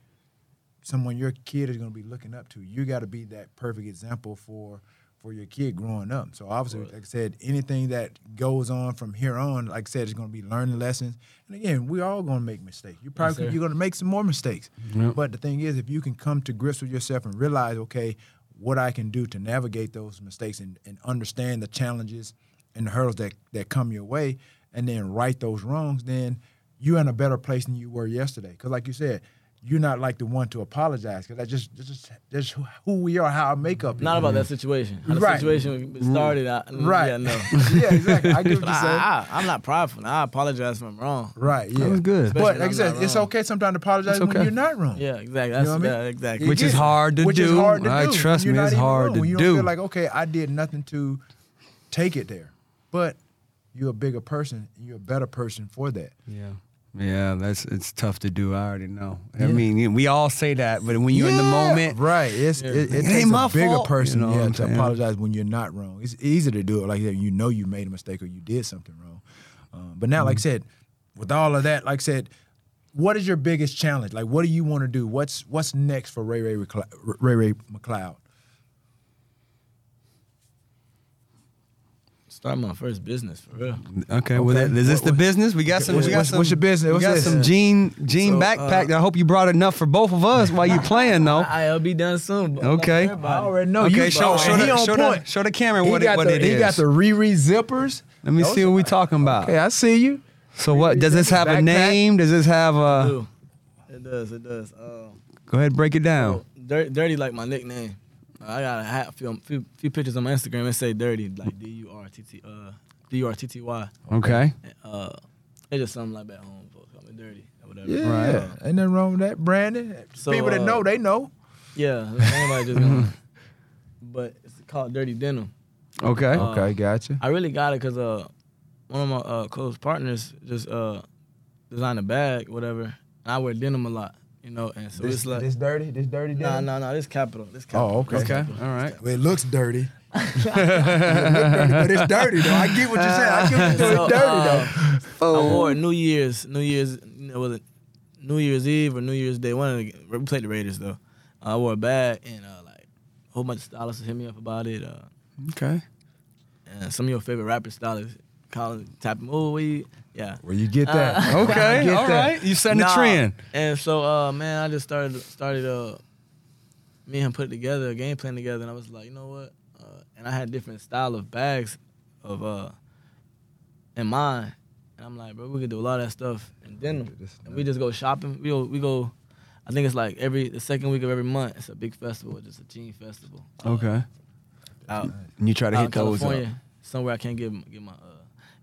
someone your kid is gonna be looking up to. You got to be that perfect example for for your kid growing up. So obviously, like I said, anything that goes on from here on, like I said, is gonna be learning lessons. And again, we're all gonna make mistakes. You probably sir. you're gonna make some more mistakes. Yep. But the thing is, if you can come to grips with yourself and realize, okay, what I can do to navigate those mistakes and, and understand the challenges and the hurdles that, that come your way, and then right those wrongs, then you're in a better place than you were yesterday. Because, like you said, you're not like the one to apologize. Because that's just, that's just that's who we are, how our makeup. Not is. about that situation. How the Right. situation started. I, mm, Right. Yeah, no. [LAUGHS] yeah, exactly. I get what But you're saying. I, I, I'm not prideful. I apologize if I'm wrong. right. Yeah. That was good. Especially But when like I said, it's okay sometimes to apologize It's when you're not wrong. Yeah, exactly. You That's know what I mean? yeah, exactly. Which is hard to Which do. is hard to I do. trust You're me, it's hard wrong. to when you do. don't feel like, okay, I did nothing to take it there. But you're a bigger person. You're a better person for that. Yeah. Yeah, that's it's tough to do. I already know. I Yeah. mean, we all say that, but when you're in the moment, right? It's Yeah. it, it It takes a bigger fault. person You know yeah, to saying? apologize when you're not wrong. It's easy to do it like that. You know you made a mistake or you did something wrong. Um, but now, like Mm-hmm. I said, with all of that, like I said, what is your biggest challenge? Like, what do you want to do? What's what's next for Ray Ray Ray Ray McCloud? Start my first business for real. okay. Well, Okay. is this What- the business? We got some. what's- we got what's- some. what's your business? We got this? some jean jean So, backpack. uh, I hope you brought enough for both of us while you [LAUGHS] playing though. I, I'll be done soon. but not for Okay. everybody. I already know okay, you. show, show, and the, on show, the, point. show the camera He what it, got what the, it he got the Riri zippers. Let me Those see what we talking about. Okay, I see you. So what does this have a Backpack? name? Does this have a? do. It does. It does. Uh, Go ahead, break it down. so, dirty, dirty like my nickname. I got a hat, few, few, few pictures on my Instagram that say dirty, like D U R T T uh D U R T T Y. Okay. Uh, it's just something like that home folks call me dirty or whatever. Yeah, Right. ain't nothing wrong with that, Brandon. So, People that uh, know, they know. Yeah, anybody just gonna. [LAUGHS] But it's called dirty denim. Okay. Uh, okay, gotcha. I really got it because uh, one of my uh, close partners just uh, designed a bag, whatever. And I wear denim a lot, you know, and so this, it's like, this dirty, this dirty. nah, denim? nah, nah, this capital, this capital. Oh, okay. Okay. capital. All right. Well, it looks dirty. [LAUGHS] It look dirty, but it's dirty though. I get what you're saying. I get what you're So, saying. It's dirty though. uh, I wore New Year's, New Year's, you know, was it New Year's Eve or New Year's Day? One of the we played the Raiders though. I wore a bag and uh, like a whole bunch of stylists hit me up about it. Uh, Okay. and some of your favorite rapper stylists calling, tapping, oh, we, yeah. Where you get that? Uh, [LAUGHS] Okay. get All that. right. You setting the Nah. trend. And so, uh, man, I just started started uh, me and him put together, a game plan together, and I was like, you know what? Uh, and I had different style of bags of uh in mind, and I'm like, bro, we could do a lot of that stuff in denim, and we just go shopping. We go, we go. I think it's like every the second week of every month. It's a big festival, just a jean festival. uh, Okay. Out, And you try to hit those up. California, somewhere I can't get give my uh,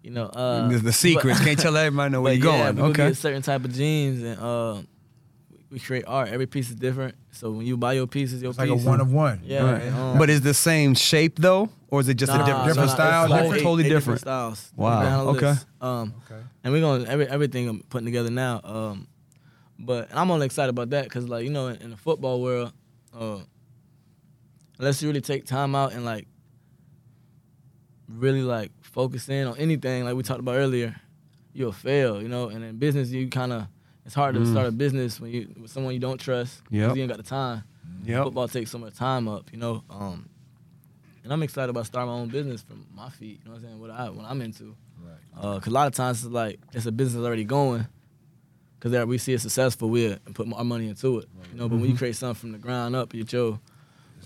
you know, uh, the, the secrets. Can't tell everybody know [LAUGHS] where you're yeah, going. we go Okay. get certain type of jeans and uh, we create art. Every piece is different. So when you buy your pieces, your It's like a one of one. Yeah, Right. um, but is the same shape though, or is it just a Nah, different, different nah, style? like different, eight- totally eight different. styles. Wow, okay. Um, Okay. and we're gonna every everything I'm putting together now. Um, but I'm only excited about that because like you know in, in the football world, uh, unless you really take time out and like really like focus in on anything like we talked about earlier, you'll fail. You know, and in business you kind of it's hard to Mm. start a business when you with someone you don't trust Yep. You ain't got the time. Yep. Football takes so much time up, you know. Um, and I'm excited about starting my own business from my feet. You know what I'm saying? What I what I'm into. Right. Uh, Cause a lot of times it's like it's a business already going. Cause we see it successful, we and put our money into it. Right. You know, but when you create something from the ground up, you your,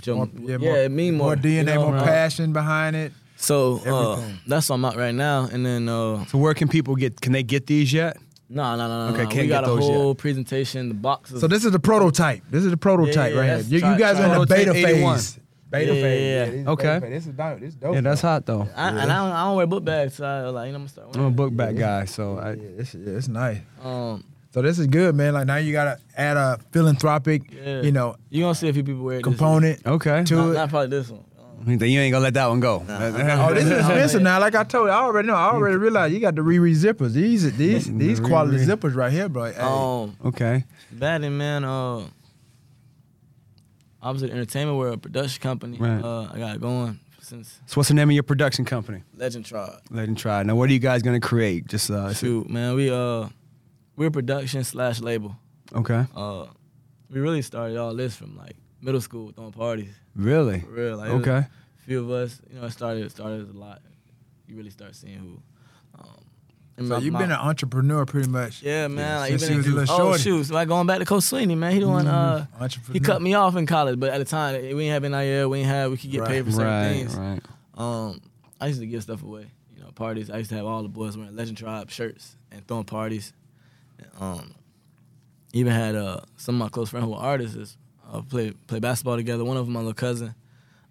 your Mm-hmm. More- yeah, it mean more. more DNA, you know? more Right. passion behind it. So uh, that's what I'm at right now. And then uh, So where can people get? Can they get these yet? no, no, no, no. Okay, no. can't we got get a those yet. whole presentation. The boxes. So this is the prototype. This is the prototype Yeah, right here. You, try- you guys try- are in the beta Prototype 81. phase. Beta Yeah, phase. yeah, yeah. this Okay. phase. This is dope. This is dope. Yeah, that's hot though. I, and I don't, I don't wear book bags, so I like you know I'm gonna start. I'm a book bag guy, so I. Yeah, it's, yeah, it's nice. Um, So this is good, man. Like now you gotta add a philanthropic, Yeah. you know, you gonna see a few people wear it. this component Okay. to. Not, it. not probably this one. You ain't gonna let that one go. [LAUGHS] Oh, this is [LAUGHS] expensive now. Like I told you, I already know. I already realized you got the Riri zippers. These these these quality zippers right here, bro. Hey. um, okay. Batting man. Uh, I was at Entertainment World, a production company. Right. Uh, I got it going since So what's the name of your production company? Legend Tribe. Legend him try. Now, what are you guys gonna create? Just uh, is it- Shoot, man, we uh, we're production slash label. okay. Uh, we really started all this from like middle school, throwing parties. Really? For real, like Okay. a few of us. You know, it started it started a lot. You really start seeing who. Um, So you've been an entrepreneur pretty much. Yeah, man. Like, Since even you was a in- little oh shoot, so like going back to Coach Swinney, man. He doing uh, Entrepreneur. he cut me off in college, but at the time we ain't have NIL, we ain't have we could get Right. paid for certain Right. things. Right. Um, I used to give stuff away. You know, parties. I used to have all the boys wearing Legend Tribe shirts and throwing parties. Um, even had uh some of my close friends who were artists is, uh, play play basketball together. One of them, my little cousin.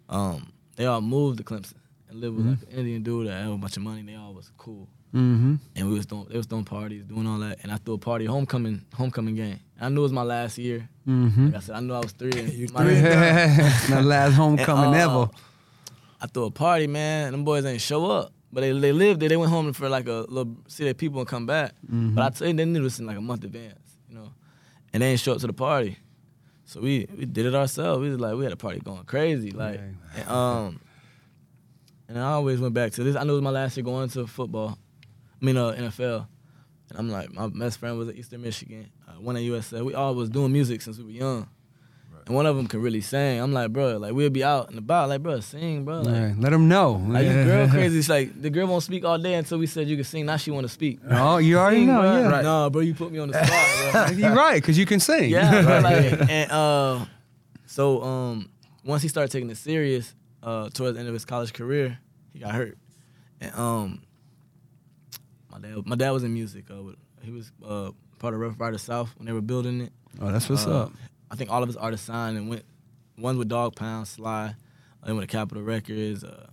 Um, they all moved to Clemson and lived with like an Indian dude that had a bunch of money. They all was cool, Mm-hmm. and we was throwing they was throwing parties, doing all that. And I threw a party homecoming homecoming game. And I knew it was my last year. Mm-hmm. Like I said, I knew I was three. And You my- three [LAUGHS] My last homecoming And, uh, ever. I threw a party, man. And them boys ain't show up. But they, they lived there. They went home for like a little see their people and come back. Mm-hmm. But I tell you, they knew this in like a month advance, you know. And they ain't show up to the party. So we we did it ourselves. We was like we had a party going crazy, like and, um. And I always went back to this. I knew it was my last year going to football. I mean, uh, NFL. And I'm like, my best friend was at Eastern Michigan. Uh, one at USF. We all was doing music since we were young. And one of them can really sing. I'm like, bro, like we'll be out and about, like, bro, sing, bro. Like, Right. Let them know. like this girl crazy. [LAUGHS] It's like the girl won't speak all day until we said you can sing. Now she want to speak. Oh, you already Sing, know. bro. Yeah. Nah, bro, you put me on the spot, bro. [LAUGHS] You're right, because you can sing. yeah, [LAUGHS] bro, like, and uh, so um, once he started taking it serious, uh, towards the end of his college career, he got hurt, and um, my dad, my dad was in music. Uh, he was uh part of Ruff Ryders South when they were building it. Oh, that's what's Uh, up. I think all of his artists signed and went. One with Dogg Pound, Sly. then went to Capitol Records, uh,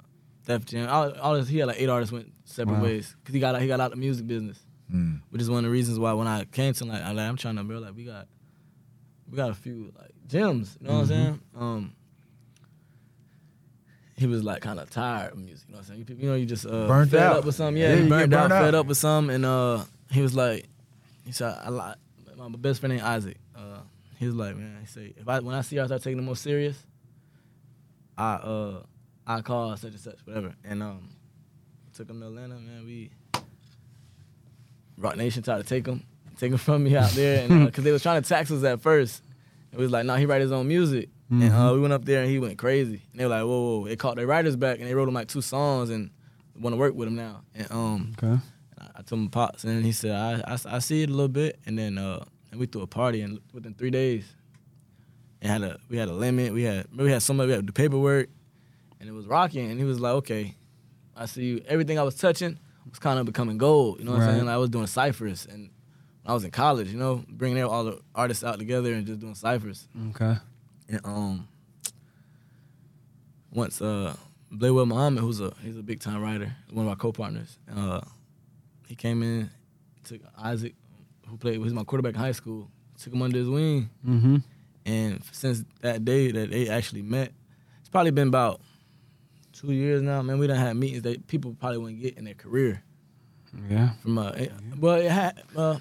Def Jam. All, all his, he had like eight artists went separate Wow. ways because he got he got out of the music business, Mm. which is one of the reasons why when I came to like, I, like I'm trying to build like we got we got a few like gems. You know what I'm saying? Um, he was like kind of tired of music. You know what I'm saying? You, you know, you just uh, Burnt fed out. up with something. Yeah, Yeah, he burned out, burnt out. fed up with something, and uh, he was like, he said, I like my best friend named Isaac. Uh, he was like, man, he said, if I when I see her, I start taking it more serious. I uh, I call such and such, whatever, and um, took him to Atlanta. Man, we Roc Nation tried to take him, take him [LAUGHS] from me out there, and because they was trying to tax us at first. It was like, no, he write his own music. And uh, we went up there and he went crazy. And they were like, whoa, whoa. They called their writers back and they wrote him like two songs and want to work with him now. And um, Okay. I, I told him pops, and he said, I, I, I see it a little bit. And then uh, and we threw a party and within three days, and had a we had a limit. We had we had somebody we had to do paperwork, and it was rocking. And he was like, okay, I see you. Everything I was touching was kind of becoming gold. You know what I'm saying? Like I was doing ciphers, and when I was in college, you know, bringing all the artists out together and just doing ciphers. Okay. And um, once uh, Blaywell Muhammad, who's a he's a big time writer, one of our co-partners. Uh, he came in, took Isaac, who played, was my quarterback in high school, took him under his wing, Mm-hmm. and since that day that they actually met, it's probably been about two years now. Man, we don't have meetings that people probably wouldn't get in their career. Yeah. From uh, it, but it had uh,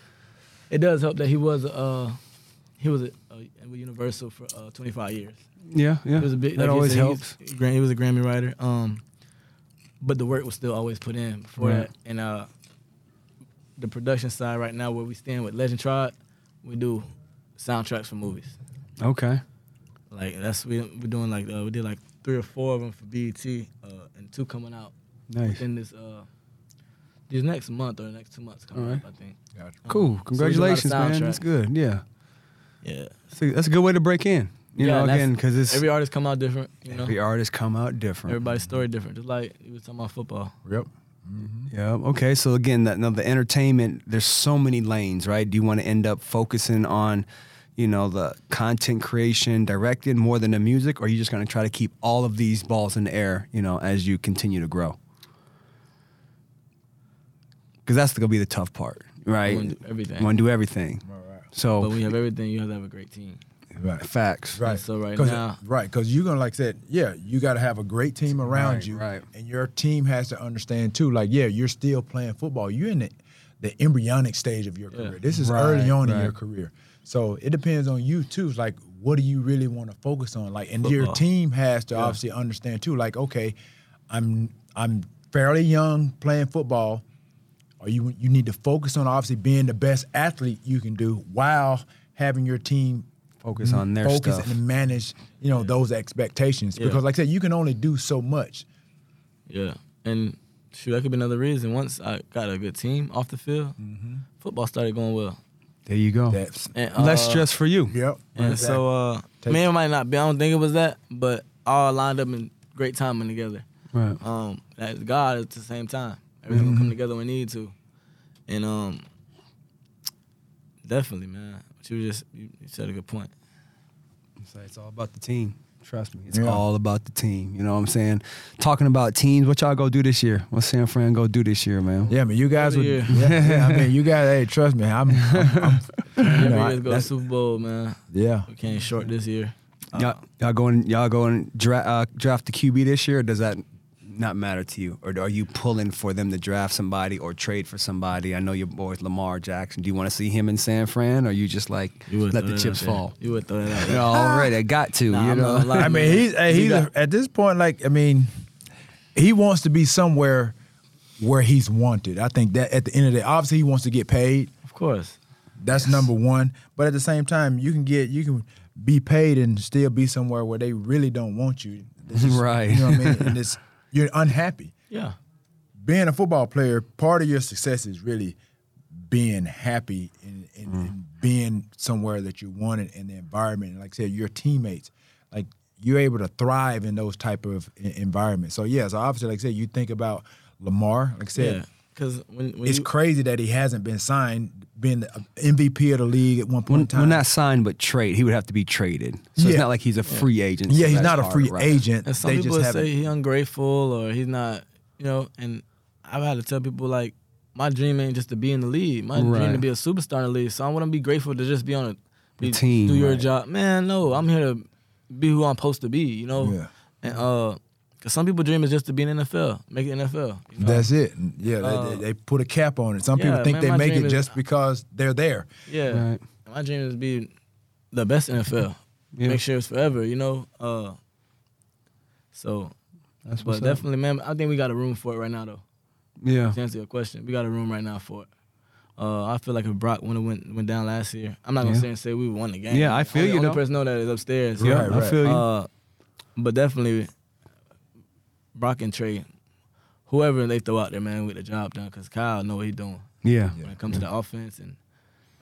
it does help that he was uh, he was a, a, Universal for uh, 25 years. Yeah. Yeah. He was a big. that like always said, helps. He was, he was a Grammy writer. Um, but the work was still always put in before Right. that. And uh, the production side right now, where we stand with Legend Tribe, we do soundtracks for movies. Okay. Like that's we we're doing like uh, we did like three or four of them for BET, uh, and two coming out Nice. within this uh this next month or the next two months coming Alright. up. I think. Gotcha. Um, Cool. so we do a lot of Congratulations, man. That's good. Yeah. Yeah. That's a, that's a good way to break in. You Yeah, know, again, because it's Every artist come out different. You know, every artist come out different. everybody's story different. Just like you was talking about football. Yep. Mm-hmm. Yeah. Okay. So again, that now the entertainment. There's so many lanes, right? Do you want to end up focusing on, you know, the content creation, directing more than the music, or are you just going to try to keep all of these balls in the air, you know, as you continue to grow? Because that's going to be the tough part, right? You wanna do everything. You want to do everything. Right. So But when you have everything, you have to have a great team. Right. facts. Right. so right 'Cause- now- right, because you're gonna like I said, yeah, you got to have a great team around Right, you, right. and your team has to understand too. Like, yeah, you're still playing football. You're in the, the embryonic stage of your Yeah. career. This is Right, early on in your career, so it depends on you too. It's like, what do you really want to focus on? Like, and your team has to Yeah. obviously understand too. Like, okay, I'm I'm fairly young playing football. Or you you need to focus on obviously being the best athlete you can do while having your team Focus on their focus stuff. and manage, you know, those expectations. Yeah. Because like I said, you can only do so much. Yeah, and shoot, that could be another reason. Once I got a good team off the field, football started going well. There you go. That's And, Less uh, stress for you. yep. And so, uh, Take- man, it might not be. I don't think it was that, but all lined up in great timing together. Right. Um, that's God at the same time. Everything will come together when we need to, and um, definitely, man. But you just you, you said a good point. So it's all about the team. Trust me, it's Yeah. all about the team. You know what I'm saying? Talking about teams, what y'all go do this year? What San Fran go do this year, man? yeah, I mean, you guys would. Yeah, [LAUGHS] yeah, I mean, you guys. Hey, trust me, I'm. I'm, I'm [LAUGHS] you know, I, go to that's, Super Bowl, man. yeah. We came short this year. Uh, Y'all, y'all going? Y'all going dra- uh, draft the QB this year? Or does that not matter to you, or are you pulling for them to draft somebody or trade for somebody? I know your boys Lamar Jackson. Do you want to see him in San Fran, or you just like You let the chips fall? You would throw that out You [LAUGHS] there. know, already, I got to. Nah, you I'm know, not. I mean, he's hey, He he's got- a, at this point. Like, I mean, he wants to be somewhere where he's wanted. I think that at the end of the day, obviously, he wants to get paid. Of course. That's number one. But at the same time, you can get you can be paid and still be somewhere where they really don't want you. It's just- [LAUGHS] Right. You know what I mean? And [LAUGHS] it's you're unhappy. Yeah. Being a football player, part of your success is really being happy and, and, mm-hmm. and being somewhere that you wanted in the environment. And like I said, your teammates, like you're able to thrive in those type of en- environments. So yeah, so obviously, like I said, you think about Lamar. Like I said, Yeah. Because when, when it's you, crazy that he hasn't been signed, being the MVP of the league at one point in When, time. when not signed but trade, he would have to be traded. So it's not like he's a free agent. yeah, so he's not a free right. agent. And some they people just say haven't. ungrateful or he's not, you know. And I've had to tell people like, my dream ain't just to be in the league. My dream to be a superstar in the league. So I want to be grateful to just be on a be, team, do your right. job. Man, no, I'm here to be who I'm supposed to be. You know. Yeah. And uh, cause some people dream is just to be in the NFL, make it NFL. You know? That's it. Yeah, they- Uh, they, they put a cap on it. Some yeah, people think man, they make dream it is- just because they're there. yeah. Right. My dream is to be the best NFL. [LAUGHS] Yeah. Make sure it's forever. You know. Uh. So, That's but what's up. definitely, man. I think we got a room for it right now, though. Yeah. To answer your question, we got a room right now for it. Uh, I feel like if Brock would have went went down last year, I'm not gonna Yeah. say and say we won the game. Yeah, I feel only, you, Only though. person know that is upstairs. Yeah, Right, I feel you. Uh, but definitely, Brock and Trey, whoever they throw out there, man, we get the job done. Cause Kyle know what he doing yeah. when it comes to the offense and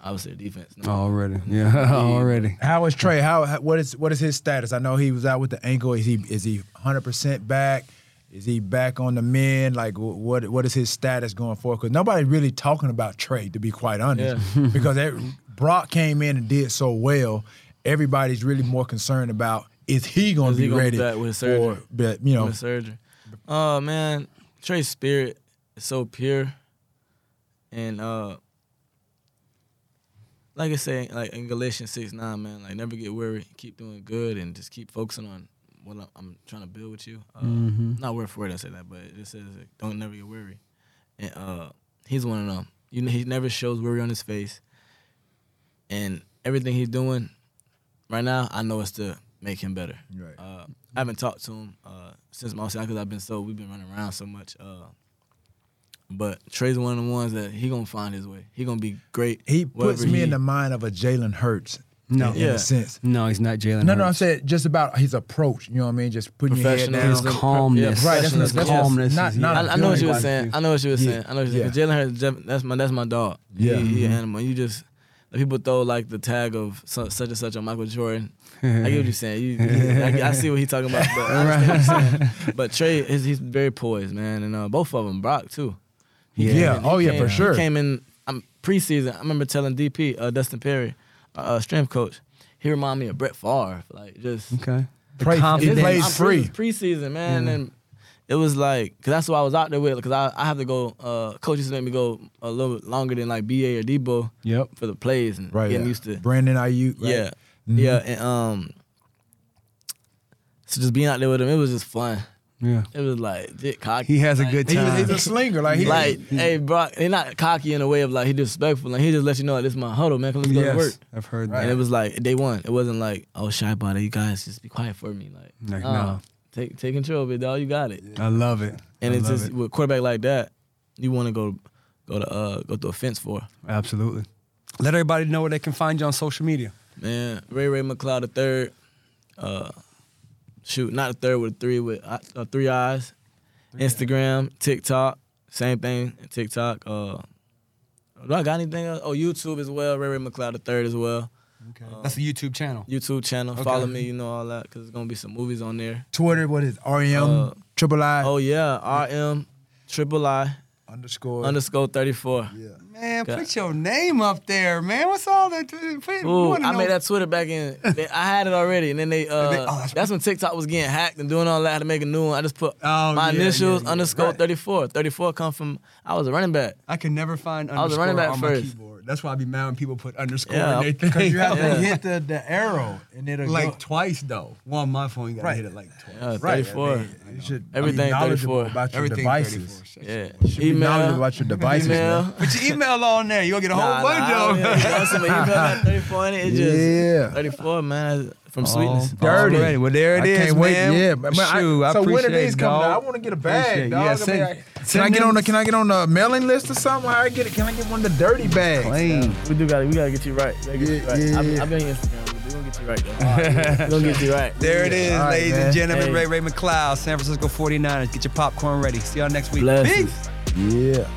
obviously the defense. No. Already. [LAUGHS] Yeah. [LAUGHS] Already. How is Trey? How, how what is what is his status? I know he was out with the ankle. Is he is he 100 percent back? Is he back on the men? Like what what is his status going forward? Because nobody's really talking about Trey, to be quite honest. yeah. [LAUGHS] because that, Brock came in and did so well. Everybody's really more concerned about is he going Is to he be gonna be ready back with for? surgery? But you know, With surgery. Oh man, Trey's spirit is so pure, and uh, like I say, like in Galatians six nine, man, like never get weary, keep doing good, and just keep focusing on what I'm, I'm trying to build with you. Uh, Mhm. Not word for word, I say that, but it just says like, don't never get weary, and uh, he's one of them. You know, he never shows worry on his face, and everything he's doing right now, I know it's to make him better. Right. Uh, I haven't talked to him uh, since my because I've been so we've been running around so much. Uh, but Trey's one of the ones that he gonna find his way. He gonna be great. he puts me in the mind of a Jalen Hurts. No. in, in Yeah. a sense. No, he's not Jalen. No, no, I'm saying just about his approach. You know what I mean? Just putting your head down. Professionalism. His Yeah, calmness. Right, that's what- His that's- calmness. not- not- I, I know what you were saying. I know what you were Yeah. saying. I know what you were saying. Yeah. Jalen Hurts, that's my that's my dog. Yeah. he, he an animal. You just like, people throw like the tag of such and such on Michael Jordan. [LAUGHS] I get what you're saying. You, you- I, I see what he's talking about. But, I understand what you're saying. [LAUGHS] but Trey, is, he's very poised, man, and uh, both of them, Brock too. He Yeah. came Oh, yeah, came- for sure. He came in um, preseason. I remember telling DP, uh, Dustin Perry, uh, uh, strength coach, he reminded me of Brett Favre, like just Okay. The Play- he plays free. pre- Preseason, man, and it was like, cause that's what I was out there with. Cause I, I have to go. Uh, coach used to make me go a little bit longer than like BA or Deebo Yep. for the plays and Right. getting yeah. used to. Brandon Aiyuk Right? Yeah, Mhm. yeah, and um, so just being out there with him, it was just fun. Yeah. It was like get cocky. He has a like, good He was, time. he's a slinger. Like he Like, hey, bro, he not cocky in a way of like he disrespectful. Like he just lets you know like, this is my huddle, man. Let's go to work. Yes, I've heard Right. And it was like day one. It wasn't like, oh, shy body, you guys just be quiet for me. Like, Like, nah, no. Take take control of it, dog. You got it. I love it. And I it's just it. with quarterback like that, you want to go go to uh go to a fence for. Absolutely. Let everybody know where they can find you on social media. Man, Ray Ray McCloud the third. Uh, shoot, not the third with a three with uh, uh, three eyes. Instagram, TikTok, same thing. TikTok. Uh, do I got anything else? Oh, YouTube as well. Ray Ray McCloud the third as well. Okay. That's a YouTube channel. YouTube channel. Okay. Follow me. You know all that because there's gonna be some movies on there. Twitter. What is it? REM Uh, triple I Oh yeah, RM triple I underscore underscore thirty four. Yeah. Man, Got- put your name up there, man. What's all that? Put, Ooh, I know- made that Twitter back in. [LAUGHS] they- I had it already, and then they. Uh, They- oh, that's that's when TikTok was getting hacked and doing all that. I had to make a new one. I just put Oh, my yeah, initials yeah, yeah. underscore Right. thirty four. Thirty four come from. I was a running back. I can never find I was a running back on first. My. That's why I be mad when people put underscore Yeah, in their Because thing. you have Yeah. to hit the, the arrow and it'll like go. twice though. One on my phone, you gotta Right. hit it like twice. Yeah, Right. thirty four. I mean, you should Everything be knowledgeable 34. about your Everything devices. Yeah, You should be knowledgeable email. about your devices, email. man. Put your email on there. You gonna get a whole Nah, bunch nah, of yeah, you know, so email thirty four in it. It's just [LAUGHS] Yeah. thirty four, man. From oh, sweetness. Oh, Dirty. already. Well, there it I is, can't wait. man. Yeah, man. I- Shoot, I so when are these it, coming? dog. out? I want to get a bag, Appreciate it. dog. Yeah, I mean, I- can I get on the Can I get on the mailing list or something? How I get it? Can I get one of the dirty bags? Clean. We do got to We gotta get you right. Get Yeah, you right. yeah, I've, yeah. I've been on Instagram. We're gonna get you right though. We're gonna get you right. [LAUGHS] There it is, All right, ladies man. and gentlemen. Hey. Ray Ray McCloud, San Francisco 49ers. Get your popcorn ready. See y'all next week. Blessings. Peace. Yeah.